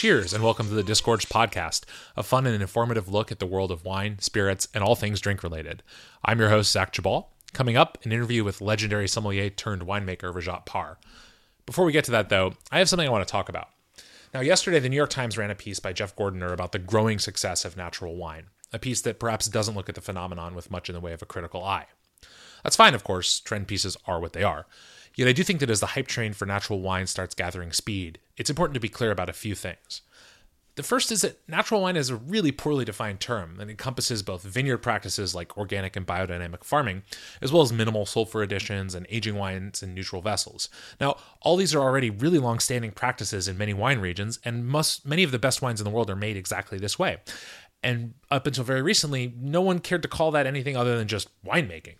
Cheers, and welcome to the Disgorged Podcast, a fun and informative look at the world of wine, spirits, and all things drink related. I'm your host, Zach Geballe. Coming up, an interview with legendary sommelier turned winemaker Rajat Parr. Before we get to that, though, I have something I want to talk about. Now, yesterday, the New York Times ran a piece by Jeff Gordinier about the growing success of natural wine, a piece that perhaps doesn't look at the phenomenon with much in the way of a critical eye. That's fine, of course, trend pieces are what they are. Yet I do think that as the hype train for natural wine starts gathering speed, it's important to be clear about a few things. The first is that natural wine is a really poorly defined term that encompasses both vineyard practices like organic and biodynamic farming, as well as minimal sulfur additions and aging wines in neutral vessels. Now, all these are already really long standing practices in many wine regions, and most, many of the best wines in the world are made exactly this way. And up until very recently, no one cared to call that anything other than just winemaking.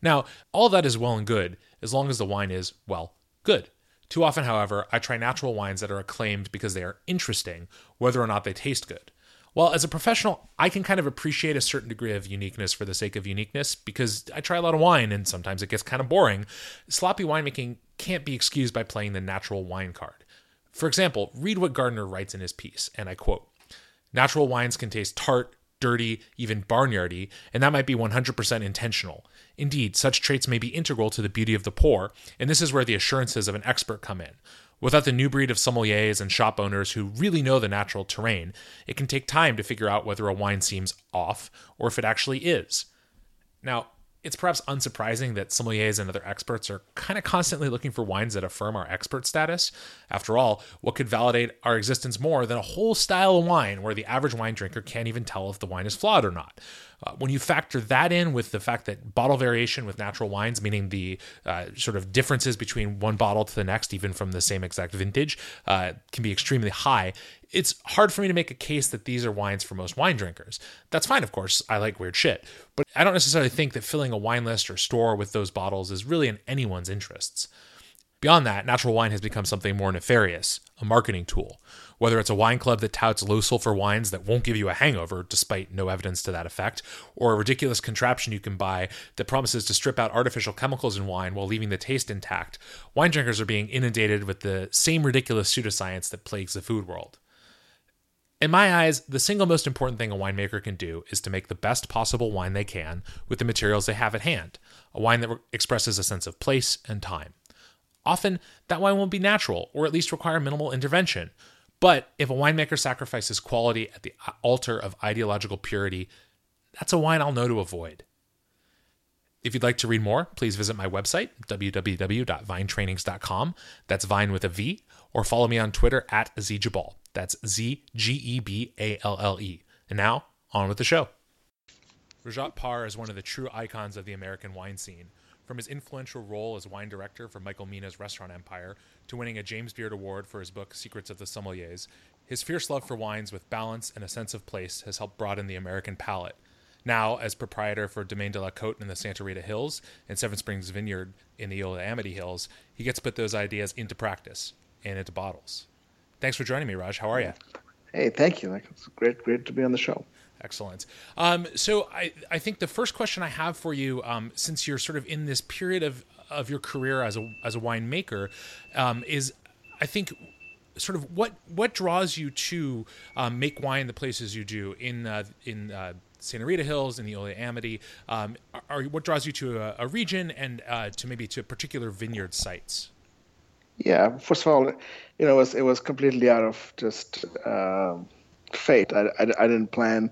Now, all that is well and good as long as the wine is, well, good. Too often, however, I try natural wines that are acclaimed because they are interesting, whether or not they taste good. Well, as a professional, I can kind of appreciate a certain degree of uniqueness for the sake of uniqueness because I try a lot of wine and sometimes it gets kind of boring. Sloppy winemaking can't be excused by playing the natural wine card. For example, read what Gordinier writes in his piece, and I quote Natural wines can taste tart, dirty, even barnyardy, and that might be 100% intentional. Indeed, such traits may be integral to the beauty of the pour, and this is where the assurances of an expert come in. Without the new breed of sommeliers and shop owners who really know the natural terrain, it can take time to figure out whether a wine seems off or if it actually is. Now, it's perhaps unsurprising that sommeliers and other experts are kind of constantly looking for wines that affirm our expert status. After all, what could validate our existence more than a whole style of wine where the average wine drinker can't even tell if the wine is flawed or not? Uh, when you factor that in with the fact that bottle variation with natural wines, meaning the uh, sort of differences between one bottle to the next, even from the same exact vintage, uh, can be extremely high, it's hard for me to make a case that these are wines for most wine drinkers. That's fine, of course. I like weird shit. But I don't necessarily think that filling a wine list or store with those bottles is really in anyone's interests. Beyond that, natural wine has become something more nefarious, a marketing tool. Whether it's a wine club that touts low sulfur wines that won't give you a hangover, despite no evidence to that effect, or a ridiculous contraption you can buy that promises to strip out artificial chemicals in wine while leaving the taste intact, wine drinkers are being inundated with the same ridiculous pseudoscience that plagues the food world. In my eyes, the single most important thing a winemaker can do is to make the best possible wine they can with the materials they have at hand, a wine that expresses a sense of place and time. Often, that wine won't be natural or at least require minimal intervention. But if a winemaker sacrifices quality at the uh, altar of ideological purity, that's a wine I'll know to avoid. If you'd like to read more, please visit my website, www.vinetrainings.com. That's Vine with a V, or follow me on Twitter at ZGeballe. That's Z G E B A L L E. And now, on with the show. Rajat Parr is one of the true icons of the American wine scene. From his influential role as wine director for Michael Mina's restaurant empire to winning a James Beard Award for his book Secrets of the Sommeliers, his fierce love for wines with balance and a sense of place has helped broaden the American palate. Now, as proprietor for Domaine de la Côte in the Santa Rita Hills and Seven Springs Vineyard in the Eola-Amity Hills, he gets to put those ideas into practice and into bottles. Thanks for joining me, Raj. How are you? Hey, thank you. It's great, great to be on the show. Excellent. Um, so I, I think the first question I have for you, um, since you're sort of in this period of, of your career as a as a winemaker, um, is I think sort of what what draws you to um, make wine the places you do in uh, in uh, Santa Rita Hills in the Eola-Amity. Um, are, are, what draws you to a, a region and uh, to maybe to particular vineyard sites? Yeah, first of all, you know, it was it was completely out of just uh, fate. I, I, I, didn't plan.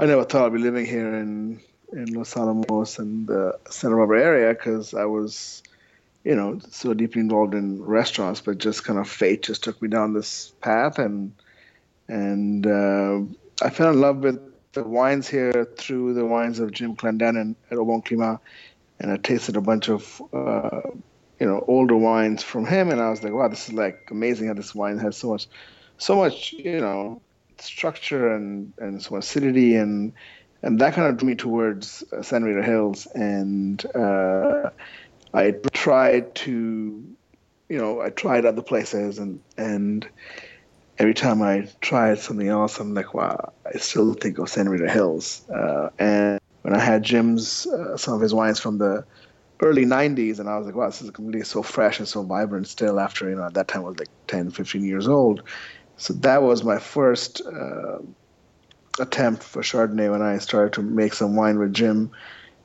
I never thought I'd be living here in in Los Alamos and the Santa Barbara area because I was, you know, so deeply involved in restaurants. But just kind of fate just took me down this path, and and uh, I fell in love with the wines here through the wines of Jim Clendenin at Au Bon Climat, and I tasted a bunch of. Uh, you know older wines from him, and I was like, wow, this is like amazing how this wine has so much, so much you know structure and and so acidity and and that kind of drew me towards uh, Santa Rita Hills, and uh, I tried to, you know, I tried other places, and and every time I tried something else, I'm like, wow, I still think of San Rita Hills. Uh, and when I had Jim's uh, some of his wines from the early 90s and i was like wow this is completely so fresh and so vibrant still after you know at that time i was like 10 15 years old So that was my first uh, attempt for Chardonnay when I started to make some wine with Jim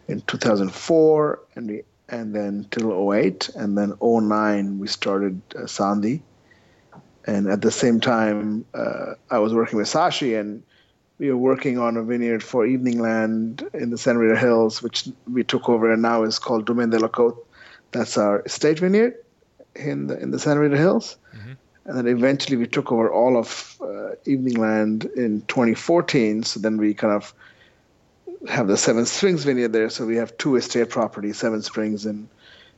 in 2004, and we, and then till 08, and then 09 we started uh, Sandhi. And at the same time, uh, I was working with Sashi, and we were working on a vineyard for Evening Land in the San Rita Hills, which we took over and now is called Domaine de la Côte. That's our estate vineyard in the in the Santa Rita Hills. Mm-hmm. And then eventually we took over all of uh, Evening Land in 2014. So then we kind of have the Seven Springs vineyard there. So we have two estate properties, Seven Springs and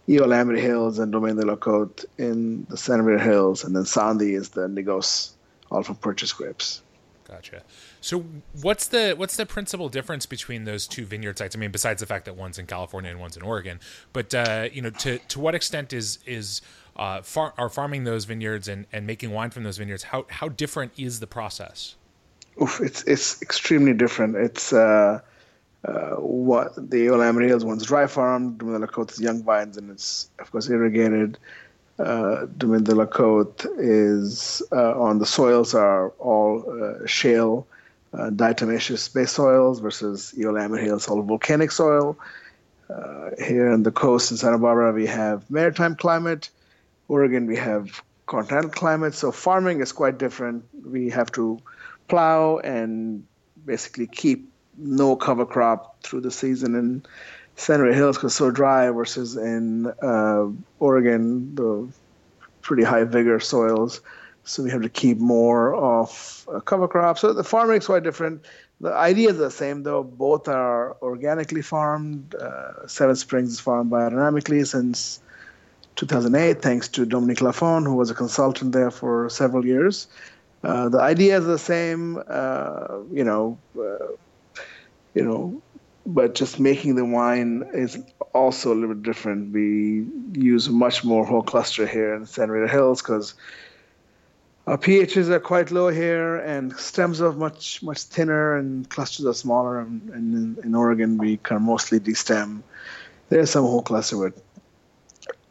Eola Hills and Domaine de la Côte in the Santa Rita Hills. And then Sandhi is the négoce, all from purchase grapes. Gotcha. So what's the what's the principal difference between those two vineyard sites? I mean, besides the fact that one's in California and one's in Oregon, but uh, you know, to to what extent is is uh, far, are farming those vineyards and, and making wine from those vineyards? How how different is the process? Oof, it's it's extremely different. It's uh, uh, what the Eola Hills one's dry farmed, Domaine de la Côte is young vines, and it's of course irrigated. Uh, Domaine de la Côte is uh, on the soils are all uh, shale uh, diatomaceous base soils versus Eola Hills all volcanic soil. Uh, here on the coast in Santa Barbara, we have maritime climate. Oregon, we have continental climate. So farming is quite different. We have to plow and basically keep no cover crop through the season in Santa Hills because so dry versus in uh, Oregon, the pretty high vigor soils so we have to keep more of cover crop. So the farming is quite different. The idea is the same, though. Both are organically farmed. Uh, Seven Springs is farmed biodynamically since 2008, thanks to Dominique Lafon, who was a consultant there for several years. Uh, the idea is the same, uh, you know, uh, you know, but just making the wine is also a little bit different. We use much more whole cluster here in Santa Rita Hills because our pHs are quite low here, and stems are much much thinner, and clusters are smaller. And, and in, in, Oregon, we of mostly destem. There's some whole cluster, but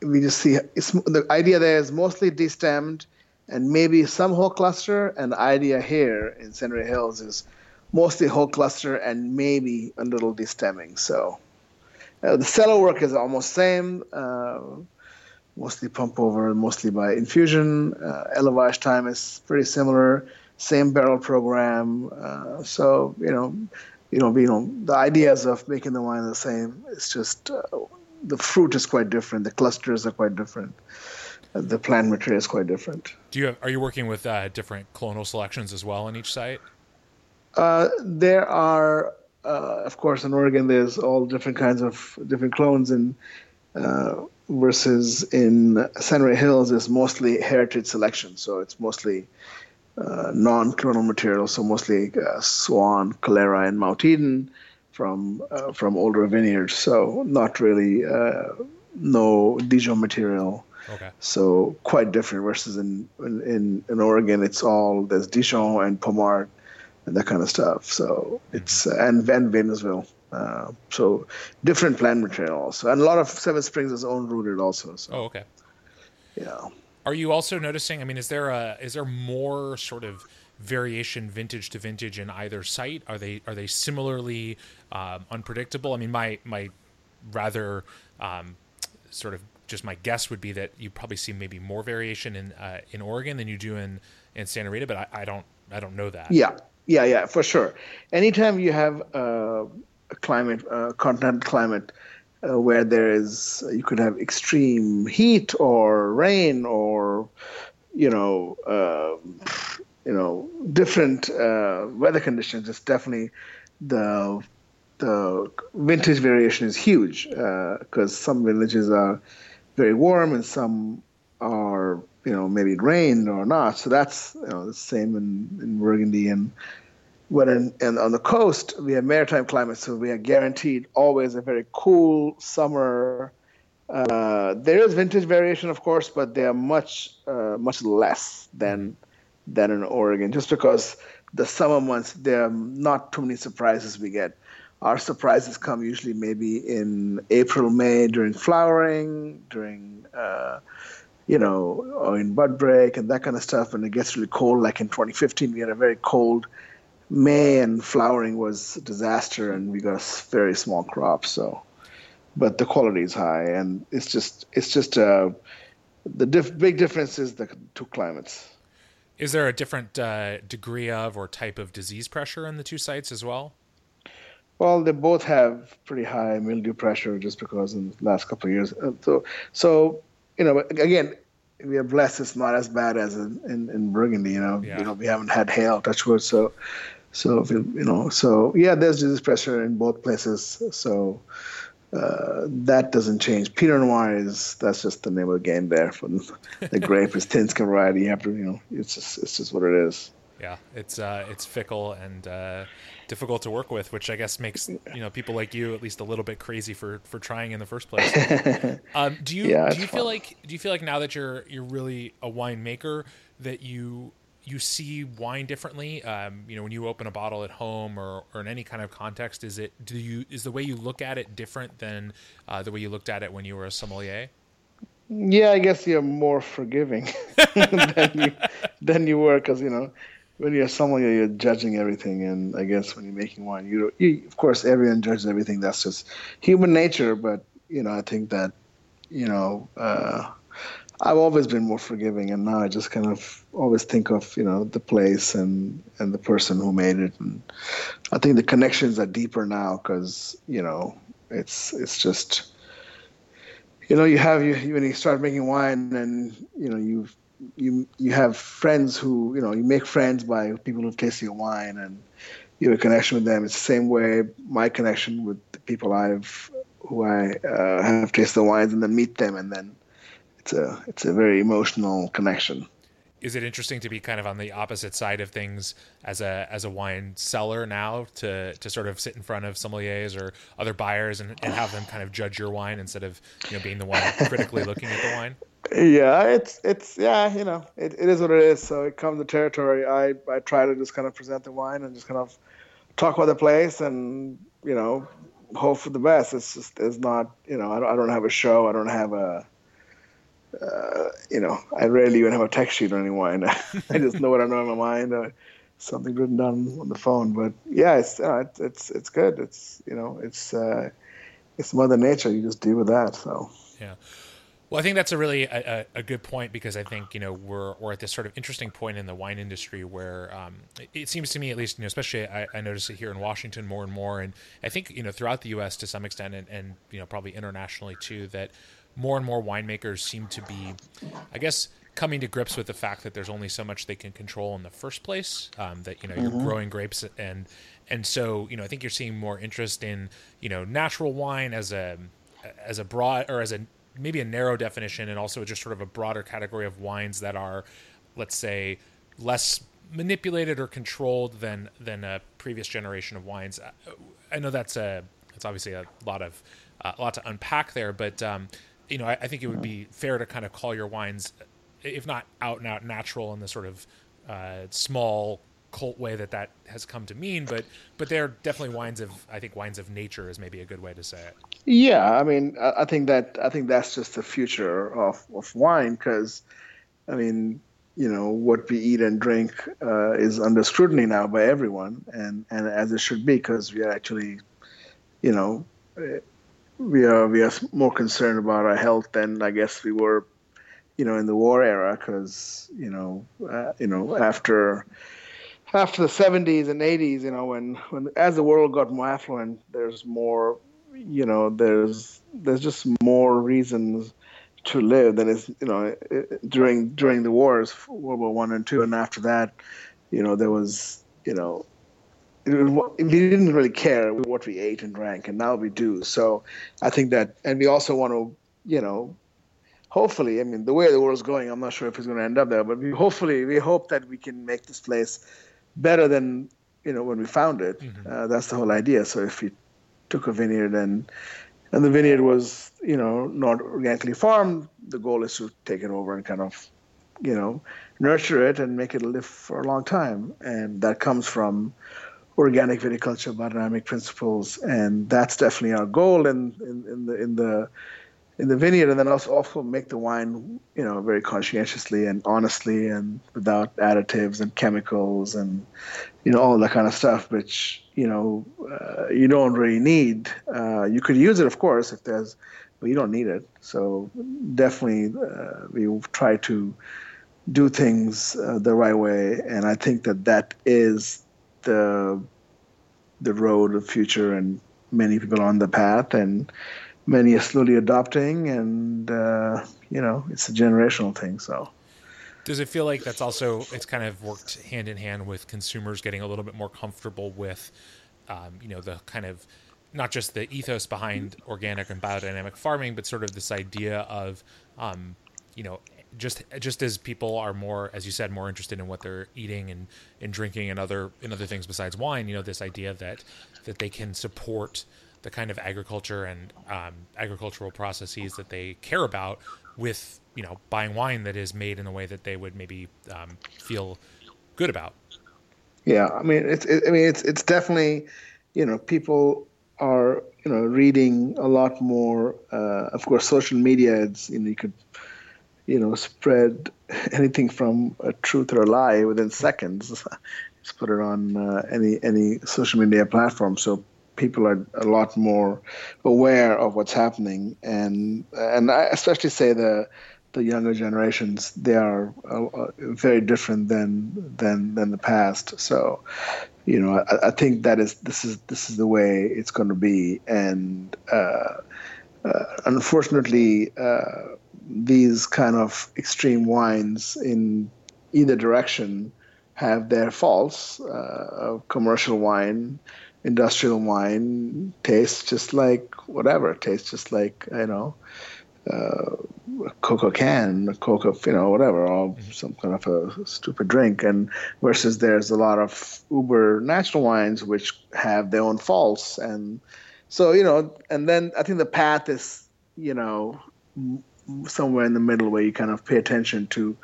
we just see the idea there is mostly destemmed, and maybe some whole cluster. And the idea here in Santa Hills is mostly whole cluster and maybe a little destemming. So uh, the cellar work is almost same. Uh, mostly pump over, mostly by infusion. Uh, élevage time is pretty similar, same barrel program. Uh, so you know, you know, you know, the ideas of making the wine the same. It's just uh, the fruit is quite different. The clusters are quite different. Uh, the plant material is quite different. Do you have, are you working with uh, different clonal selections as well on each site? Uh, there are. of course, in Oregon, there's all different kinds of different clones, and versus in Santa Hills is mostly heritage selection. So it's mostly uh, non-clonal material, so mostly uh, Swan, Calera, and Mount Eden from uh, from older vineyards. So not really uh, no Dijon material. Okay. So quite different versus in, in in Oregon, it's all there's Dijon and Pommard and that kind of stuff. So it's mm-hmm. and Wädenswil. Uh, so different plant material also, and a lot of Seven Springs is own rooted also. So. Oh, okay. Yeah. Are you also noticing? I mean, is there a is there more sort of variation vintage to vintage in either site? Are they are they similarly um, unpredictable? I mean, my my rather um, sort of just my guess would be that you probably see maybe more variation in uh, in Oregon than you do in in Santa Rita, but I, I don't I don't know that. Yeah, yeah, yeah, for sure. Anytime you have uh, climate, uh, continental climate, uh, where there is you could have extreme heat or rain or you know uh, you know different uh, weather conditions. It's definitely the the vintage variation is huge because uh, some villages are very warm and some are you know maybe it rained or not. So that's you know the same in, in Burgundy and when in, in, on the coast we have maritime climate, so we are guaranteed always a very cool summer. Uh, there is vintage variation, of course, but they are much uh, much less than than in Oregon, just because the summer months there are not too many surprises we get. Our surprises come usually maybe in April, May during flowering, during uh, you know, or in bud break and that kind of stuff. And it gets really cold. Like in 2015, we had a very cold May, and flowering was a disaster, and we got a very small crop. So, but the quality is high, and it's just it's just uh, the diff- big difference is the two climates. Is there a different uh, degree of or type of disease pressure in the two sites as well? Well, they both have pretty high mildew pressure just because in the last couple of years. Uh, so, so you know, again, we are blessed. It's not as bad as in, in, in Burgundy. You know, yeah. you know, we haven't had hail, touch wood. So, so you, you know, so yeah, there's disease pressure in both places. So uh, that doesn't change. Pinot Noir is that's just the name of the game there. For the grape is Tinska variety. You have to, you know, it's just it's just what it is. Yeah, it's uh, it's fickle and uh, difficult to work with, which I guess makes you know people like you at least a little bit crazy for for trying in the first place. um, do you yeah, do you feel like do you feel like now that you're you're really a winemaker that you you see wine differently? Um, you know, when you open a bottle at home or, or in any kind of context, is it do you is the way you look at it different than uh, the way you looked at it when you were a sommelier? Yeah, I guess you're more forgiving than you than you were because you know when you're a sommelier, you're judging everything, and I guess when you're making wine, you, you of course everyone judges everything. That's just human nature. But you know, I think that you know. Uh, I've always been more forgiving, and now I just kind of always think of you know the place and and the person who made it, and I think the connections are deeper now because you know it's it's just you know you have you when you start making wine and you know you you you have friends who you know you make friends by people who taste your wine and you have a connection with them. It's the same way my connection with the people I've who I uh, have tasted the wines and then meet them and then it's a it's a very emotional connection. Is it interesting to be kind of on the opposite side of things as a as a wine seller now to to sort of sit in front of sommeliers or other buyers and, and have them kind of judge your wine instead of you know being the one critically looking at the wine? Yeah, it's it's yeah, you know, it, it is what it is. So it comes to territory. I I try to just kind of present the wine and just kind of talk about the place and you know hope for the best. It's just it's not you know I don't, I don't have a show. I don't have a uh, you know, I rarely even have a text sheet or any wine. I just know what I know in my mind. Or, something written down on the phone. But yeah, it's uh, it's it's good. It's you know, it's uh, it's Mother Nature. You just deal with that. So yeah. Well, I think that's a really a, a, good point because I think you know we're we're at this sort of interesting point in the wine industry where um, it seems to me, at least, you know, especially I, I, notice it here in Washington more and more, and I think you know throughout the U.S. to some extent, and, and you know probably internationally too, that more and more winemakers seem to be, I guess, coming to grips with the fact that there's only so much they can control in the first place. Um, that you know you're mm-hmm. growing grapes and and so you know I think you're seeing more interest in you know natural wine as a as a broad or as a maybe a narrow definition and also just sort of a broader category of wines that are let's say less manipulated or controlled than than a previous generation of wines. I know that's a that's obviously a lot of uh, a lot to unpack there, but um, you know, I, I, think it would be fair to kind of call your wines, if not out and out natural in the sort of uh, small cult way that that has come to mean, but but they're definitely wines of I think wines of nature is maybe a good way to say it. Yeah, I mean, I think that I think that's just the future of of wine because, I mean, you know, what we eat and drink uh, is under scrutiny now by everyone, and and as it should be because we are actually, you know we are we are more concerned about our health than I guess we were, you know, in the war era because you know uh, you know after after the 70s and 80s, you know, when when as the world got more affluent, there's more, you know, there's there's just more reasons to live than is you know during during the wars, World War One and two, and after that, you know, there was you know we didn't really care what we ate and drank, and now we do. So I think that, and we also want to, you know, hopefully, I mean, the way the world's going, I'm not sure if it's going to end up there, but we hopefully we hope that we can make this place better than you know when we found it. Mm-hmm. Uh, that's the whole idea. So if we took a vineyard and and the vineyard was you know not organically farmed, the goal is to take it over and kind of you know nurture it and make it live for a long time, and that comes from organic viticulture biodynamic principles, and that's definitely our goal in, in, in the in the in the vineyard, and then also also make the wine, you know, very conscientiously and honestly, and without additives and chemicals and you know all that kind of stuff, which you know uh, you don't really need. Uh, you could use it, of course, if there's, but you don't need it. So definitely, uh, we try to do things uh, the right way, and I think that that is the the road of future, and many people on the path, and many are slowly adopting, and uh, you know, it's a generational thing. So. Does it feel like that's also it's kind of worked hand in hand with consumers getting a little bit more comfortable with, um, you know, the kind of not just the ethos behind organic and biodynamic farming, but sort of this idea of, um, you know, just just as people are more, as you said, more interested in what they're eating and, and drinking and other and other things besides wine. You know, this idea that that they can support the kind of agriculture and um, agricultural processes that they care about with you know buying wine that is made in a way that they would maybe um, feel good about. Yeah, I mean it's it, I mean it's it's definitely you know people are you know reading a lot more. Uh, of course, social media. It's you know you could you know spread anything from a truth or a lie within seconds. Just put it on uh, any any social media platform. So people are a lot more aware of what's happening, and and I especially say the the younger generations they are uh, uh, very different than than than the past. So, you know, I, I, think that is this is this is the way it's going to be, and uh, uh, unfortunately, uh, these kind of extreme wines in either direction have their faults. Uh, commercial wine industrial wine tastes just like whatever. Tastes just like you know, uh, Coca can, Coca, you know, whatever, or mm-hmm. some kind of a stupid drink. And versus there's a lot of uber natural wines which have their own faults, and so you know, and then I think the path is you know somewhere in the middle where you kind of pay attention to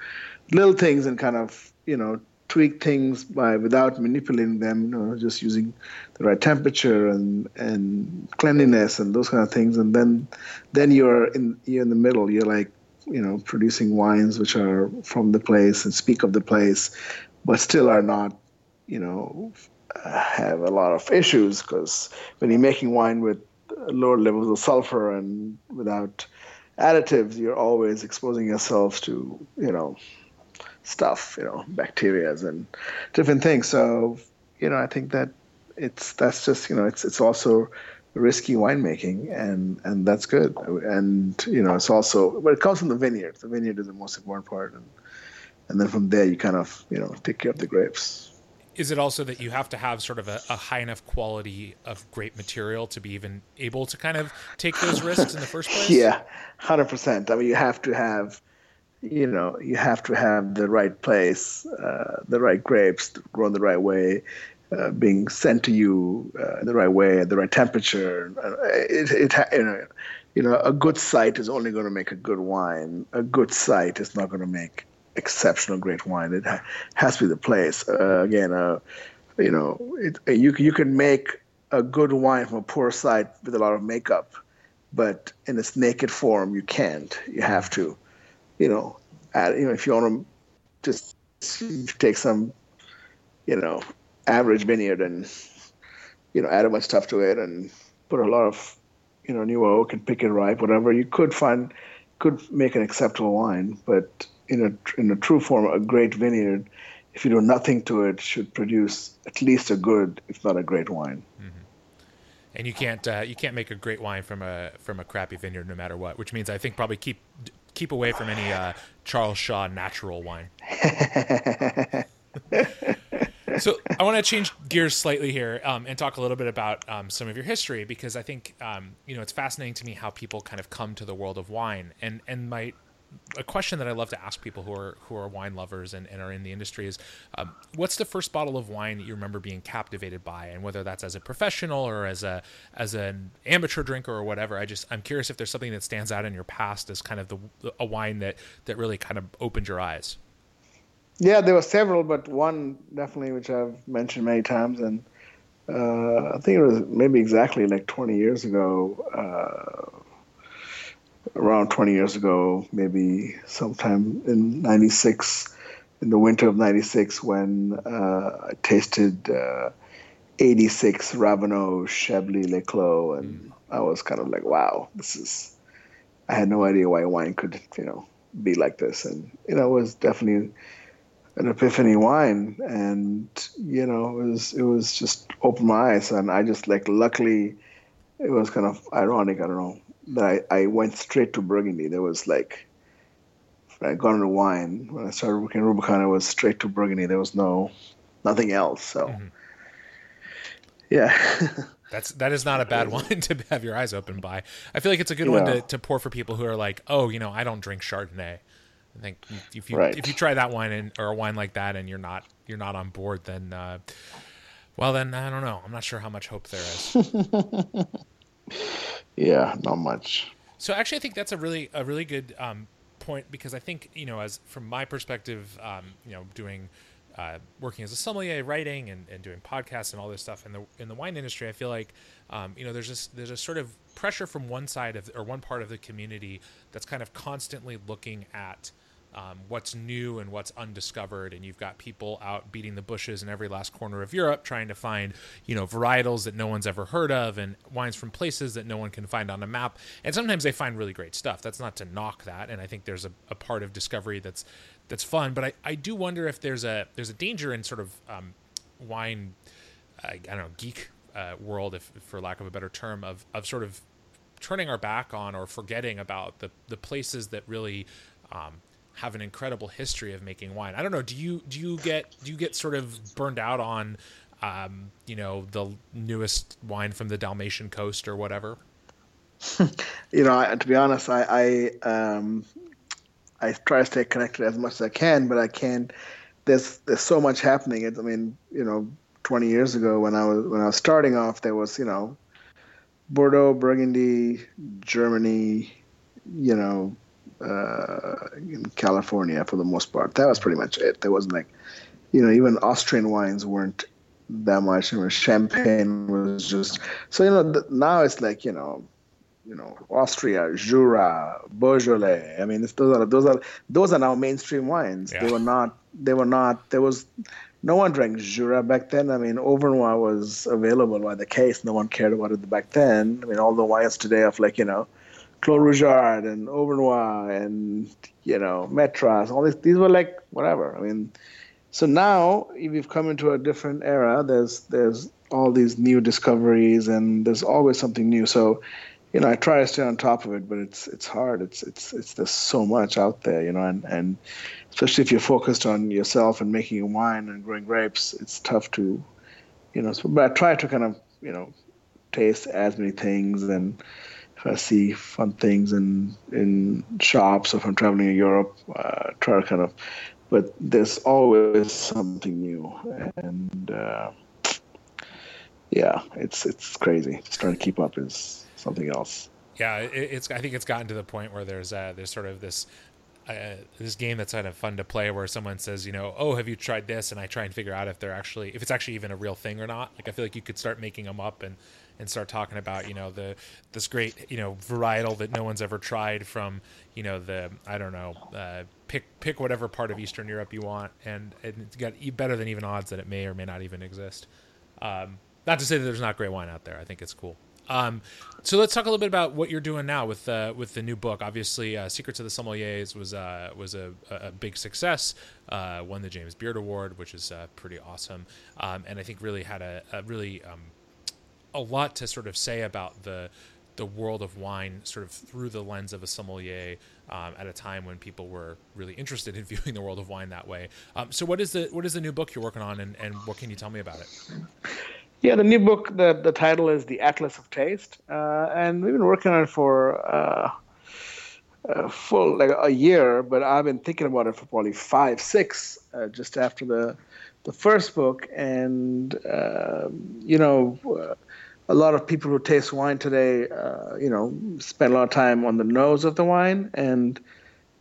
little things and kind of you know tweak things by without manipulating them, you know, just using the right temperature and and cleanliness and those kind of things, and then then you're in you're in the middle. You're like you know producing wines which are from the place and speak of the place, but still are not you know have a lot of issues because when you're making wine with lower levels of sulfur and without additives, you're always exposing yourselves to you know stuff, you know, bacterias and different things. So, you know, I think that it's that's just you know it's it's also risky winemaking and and that's good. And you know it's also but it comes from the vineyard. The vineyard is the most important part. And and then from there you kind of you know take care of the grapes is it also that you have to have sort of a, a high enough quality of great material to be even able to kind of take those risks in the first place yeah 100% i mean you have to have you know you have to have the right place, uh, the right grapes grown the right way, uh, being sent to you uh, the right way at the right temperature. Uh, it, it, you know, you know, a good site is only going to make a good wine. A good site is not going to make exceptional great wine. It ha- has to be the place. Uh, again, uh, you know, it, you you can make a good wine from a poor site with a lot of makeup, but in its naked form, you can't. You have to you know, add, you know, if you want to just take some, you know, average vineyard and, you know, add a bunch of stuff to it and put a lot of, you know, new oak and pick it ripe, whatever, you could find, could make an acceptable wine. But in a in a true form, a great vineyard, if you do nothing to it, should produce at least a good, if not a great wine. Mm-hmm. And you can't uh, you can't make a great wine from a from a crappy vineyard, no matter what. Which means I think probably keep keep away from any uh, Charles Shaw natural wine. so I want to change gears slightly here um, and talk a little bit about um, some of your history because I think um, you know it's fascinating to me how people kind of come to the world of wine and and my a question that I love to ask people who are who are wine lovers and, and are in the industry is, um, what's the first bottle of wine that you remember being captivated by, and whether that's as a professional or as a as an amateur drinker or whatever. I just I'm curious if there's something that stands out in your past as kind of the a wine that that really kind of opened your eyes. Yeah, there were several, but one definitely which I've mentioned many times, and uh, I think it was maybe exactly like 20 years ago. Uh, around 20 years ago, maybe sometime in 96, in the winter of 96, when uh, I tasted uh, 86 Raveneau Chablis Les Clos, and mm. I was kind of like, wow, this is, I had no idea why wine could, you know, be like this. And, you know, it was definitely an epiphany wine. And, you know, it was, it was just opened my eyes. And I just like, luckily, it was kind of ironic, I don't know, that I, I went straight to Burgundy. There was like, I got into wine when I started working in Rubicon. I was straight to Burgundy. There was no nothing else. So, mm-hmm. yeah. That's that is not a bad wine to have your eyes open by. I feel like it's a good yeah. one to, to pour for people who are like, oh, you know, I don't drink Chardonnay. I think if you right. if you try that wine and or a wine like that and you're not you're not on board, then uh, well, then I don't know. I'm not sure how much hope there is. Yeah, not much. So actually, I think that's a really a really good um, point because I think you know, as from my perspective, um, you know, doing uh, working as a sommelier, writing and, and doing podcasts and all this stuff in the in the wine industry, I feel like um, you know there's this there's a sort of pressure from one side of or one part of the community that's kind of constantly looking at um, what's new and what's undiscovered and you've got people out beating the bushes in every last corner of europe trying to find you know varietals that no one's ever heard of and wines from places that no one can find on a map. And sometimes they find really great stuff. That's not to knock that and i think there's a, a part of discovery that's that's fun. But I, I do wonder if there's a there's a danger in sort of um, wine I, I don't know geek uh, world if for lack of a better term of of sort of turning our back on or forgetting about the the places that really um, have an incredible history of making wine. I don't know. Do you do you get do you get sort of burned out on, um, you know, the newest wine from the Dalmatian coast or whatever? you know, I, to be honest, I I, um, I try to stay connected as much as I can, but I can't. There's there's so much happening. It, I mean, you know, 20 years ago when I was when I was starting off, there was you know, Bordeaux, Burgundy, Germany, you know, uh, in California for the most part. That was pretty much it. There wasn't like, you know, even Austrian wines weren't that much. You know, champagne was just so you know th- now it's like you know, you know, Austria, Jura, Beaujolais. I mean, those are those are those are now mainstream wines. Yeah. They were not. They were not. There was no one drank Jura back then. I mean, Overnoy was available by the case. No one cared about it back then. I mean, all the wines today of like you know Clos Rougeard and Overnoy and you know Metras. All these these were like whatever. I mean, so now we've come into a different era. There's there's all these new discoveries and there's always something new. So, you know, I try to stay on top of it, but it's it's hard. It's it's it's there's so much out there, you know, and and especially if you're focused on yourself and making wine and growing grapes, it's tough to, you know. So, but I try to kind of you know taste as many things and if I see fun things in in shops or if I'm traveling in Europe, uh, try to kind of. But there's always something new, and uh, yeah, it's it's crazy. Just trying to keep up is something else. Yeah, it, it's. I think it's gotten to the point where there's uh, there's sort of this uh, this game that's kind of fun to play where someone says, you know, oh, have you tried this? And I try and figure out if they're actually, if it's actually even a real thing or not. Like, I feel like you could start making them up and and start talking about you know the this great you know varietal that no one's ever tried from you know the I don't know uh, pick pick whatever part of Eastern Europe you want and, and it's got better than even odds that it may or may not even exist. Um, not to say that there's not great wine out there. I think it's cool. Um, so let's talk a little bit about what you're doing now with uh, with the new book. Obviously, uh, Secrets of the Sommeliers was uh, was a, a big success. Uh, won the James Beard Award, which is uh, pretty awesome, um, and I think really had a, a really um, a lot to sort of say about the the world of wine sort of through the lens of a sommelier um, at a time when people were really interested in viewing the world of wine that way. Um, so what is the what is the new book you're working on and, and what can you tell me about it? Yeah, the new book, the, the title is The Atlas of Taste. Uh, and we've been working on it for uh, uh, full like a year, but I've been thinking about it for probably five, six, uh, just after the the first book. And, um, you know, uh, a lot of people who taste wine today, uh, you know, spend a lot of time on the nose of the wine and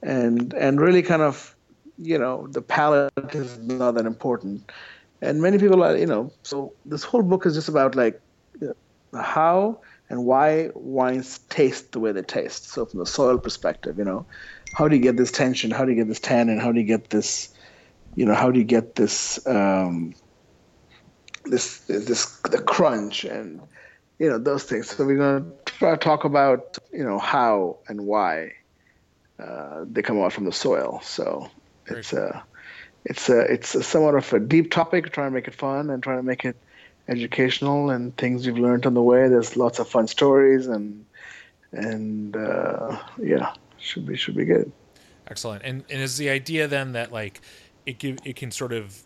and and really kind of, you know, the palate is not that important. And many people are, you know, so this whole book is just about like how and why wines taste the way they taste. So from the soil perspective, you know, how do you get this tension? How do you get this tannin? How do you get this, you know, how do you get this, um, this, this, the crunch and, you know, those things. So we're going to try to talk about, you know, how and why uh, they come out from the soil. So it's a, it's a, it's a somewhat of a deep topic, trying to make it fun and trying to make it, educational and things you've learned on the way. There's lots of fun stories and and uh, yeah, should be should be good. Excellent. And and is the idea then that like it give it can sort of,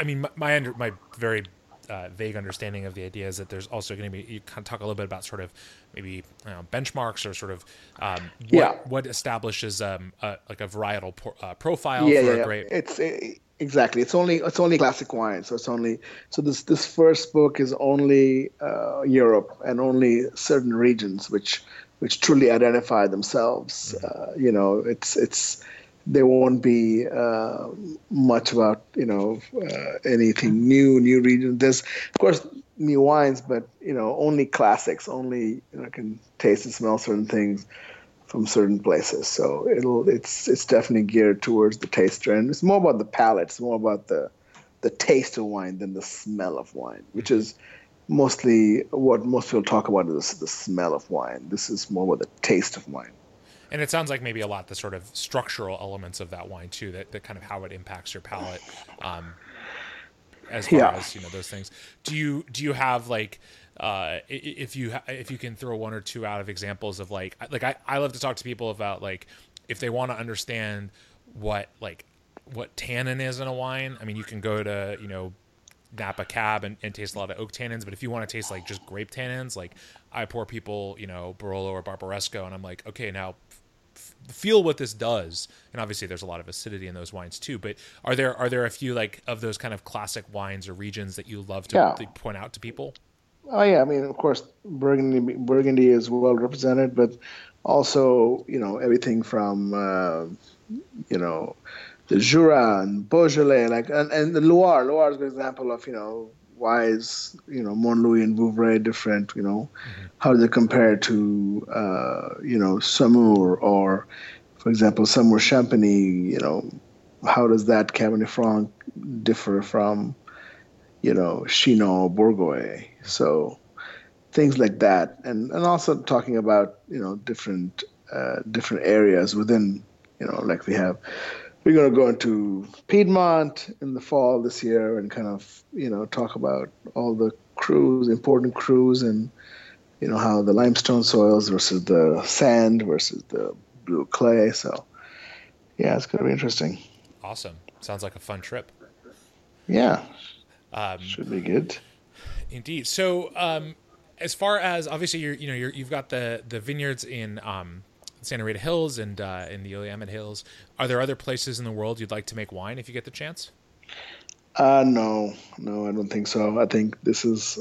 I mean, my my, under, my very uh, vague understanding of the idea is that there's also going to be you kind of talk a little bit about sort of maybe you know, benchmarks or sort of um, what, yeah. what establishes um, a, like a varietal por- uh, profile yeah, for yeah, a grape. It's it, exactly it's only it's only classic wine, so it's only so this this first book is only uh, Europe and only certain regions which which truly identify themselves. Mm-hmm. Uh, you know, it's it's there won't be uh, much about you know uh, anything new, new regions. There's of course new wines, but you know only classics. Only you know can taste and smell certain things from certain places. So it'll it's it's definitely geared towards the taster, and it's more about the palate. It's more about the the taste of wine than the smell of wine, which is mostly what most people talk about is the smell of wine. This is more about the taste of wine and it sounds like maybe a lot the sort of structural elements of that wine too that, that kind of how it impacts your palate um, as far yeah. as you know those things do you do you have like uh, if you if you can throw one or two out of examples of like like I, I love to talk to people about like if they want to understand what like what tannin is in a wine i mean you can go to you know Napa Cab and, and, taste a lot of oak tannins. But if you want to taste like just grape tannins, like I pour people, you know, Barolo or Barbaresco, and I'm like, okay, now feel what this does and obviously there's a lot of acidity in those wines too but are there are there a few like of those kind of classic wines or regions that you love to, yeah. to point out to people oh yeah i mean of course burgundy burgundy is well represented but also you know everything from uh, you know the jura and beaujolais like and, and the loire loire is an example of you know why is you know Montlouis and Vouvray different? You know, mm-hmm. how do they compare to uh, you know Saumur or, for example, Saumur Champigny? You know, how does that Cabernet Franc differ from you know Chinon Bourgueil? So things like that, and and also talking about you know different uh, different areas within you know like we have we're going to go into Piedmont in the fall this year and kind of, you know, talk about all the crus, important crus, and, you know, how the limestone soils versus the sand versus the blue clay. So, yeah, it's going to be interesting. Awesome. Sounds like a fun trip. Yeah. Um, Should be good. Indeed. So, um, as far as obviously you're, you know, you're, you've got the, the vineyards in, um, Santa Rita Hills and uh, in the Willamette Hills. Are there other places in the world you'd like to make wine if you get the chance? Uh, no, no, I don't think so. I think this is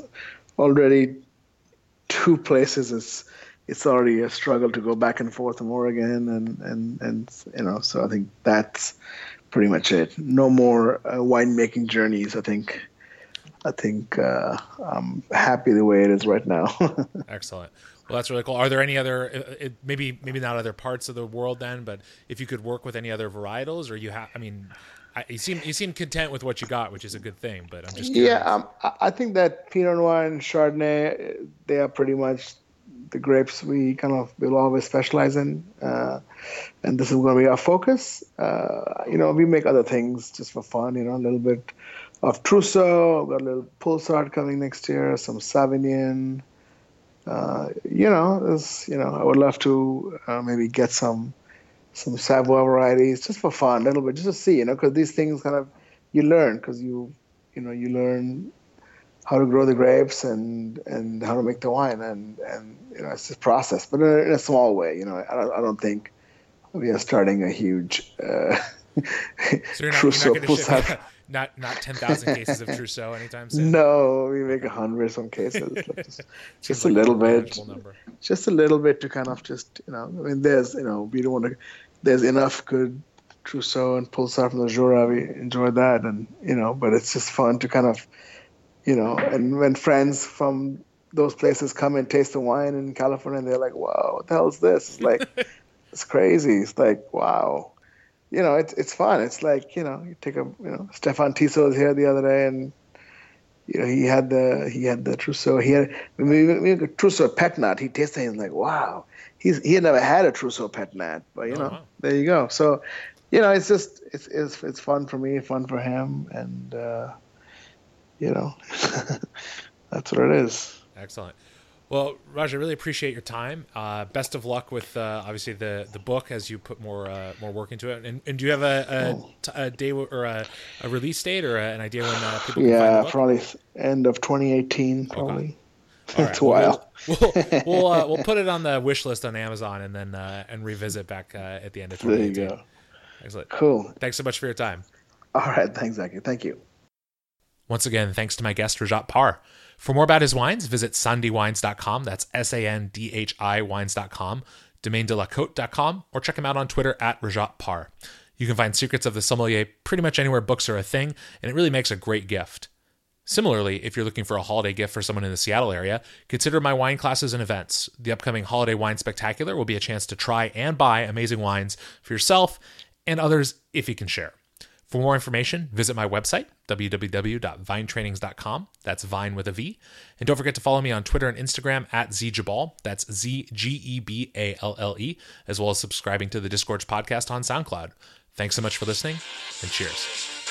already two places. It's it's already a struggle to go back and forth from Oregon, and and and you know, so I think that's pretty much it. No more uh, winemaking journeys. I think. I think uh, I'm happy the way it is right now. Excellent. Well, that's really cool. Are there any other, uh, it, maybe maybe not other parts of the world then, but if you could work with any other varietals, or you have, I mean, I, you seem you seem content with what you got, which is a good thing. But I'm just curious. yeah, um, I think that Pinot Noir and Chardonnay, they are pretty much the grapes we kind of will always specialize in, uh, and this is going to be our focus. Uh, you know, we make other things just for fun. You know, a little bit of Trousseau, got a little Poulsard coming next year, some Sauvignon uh, you know, you know, I would love to uh, maybe get some some Savoy varieties just for fun, a little bit, just to see, you know, because these things kind of you learn because you you know you learn how to grow the grapes and and how to make the wine and and you know it's a process, but in a, small way. You know, I don't I don't think we are starting a huge. Uh, so you're not, you're not not not ten thousand cases of Trousseau anytime soon. No, we make a hundred some cases. just, just a little bit. Just a little bit to kind of just you know. I mean, there's you know we don't want to. There's enough good Trousseau and Poulsard from the Jura. We enjoy that, and you know, but it's just fun to kind of, you know, and when friends from those places come and taste the wine in California, and they're like, "Wow, what the hell is this?" It's like it's crazy. It's like, wow, you know, it's it's fun. It's like you know, you take a you know, Stéphane Tissot was here the other day, and you know, he had the he had the Trousseau. He had even, even Trousseau pet nat. He tasted it. He's like, wow. He's he had never had a Trousseau pet nat, but you oh, know, wow. there you go. So, you know, it's just it's it's it's fun for me, fun for him, and uh, you know, that's what it is. Excellent. Well, Raj, I really appreciate your time. Uh, best of luck with uh, obviously the, the book as you put more uh, more work into it. And, and do you have a, a, a day or a, a, release date or an idea when uh, people? Yeah, probably end of 2018. Probably. Okay. That's right. a while. We'll we'll, we'll, uh, we'll, put it on the wish list on Amazon and then uh, and revisit back at the end of 2018. There you go. Excellent. Cool. Thanks so much for your time. All right. Thanks, Zaki. Thank you. Once again, thanks to my guest Rajat Parr. For more about his wines, visit sandhiwines.com. That's S A N D H I wines.com, domaine or check him out on Twitter at Rajat Parr. You can find Secrets of the Sommelier pretty much anywhere books are a thing, and it really makes a great gift. Similarly, if you're looking for a holiday gift for someone in the Seattle area, consider my wine classes and events. The upcoming Holiday Wine Spectacular will be a chance to try and buy amazing wines for yourself and others if you can share. For more information, visit my website, www.vinetrainings.com. That's Vine with a V. And don't forget to follow me on Twitter and Instagram at ZGeballe. That's Z G E B A L L E, as well as subscribing to the Disgorge podcast on SoundCloud. Thanks so much for listening, and cheers.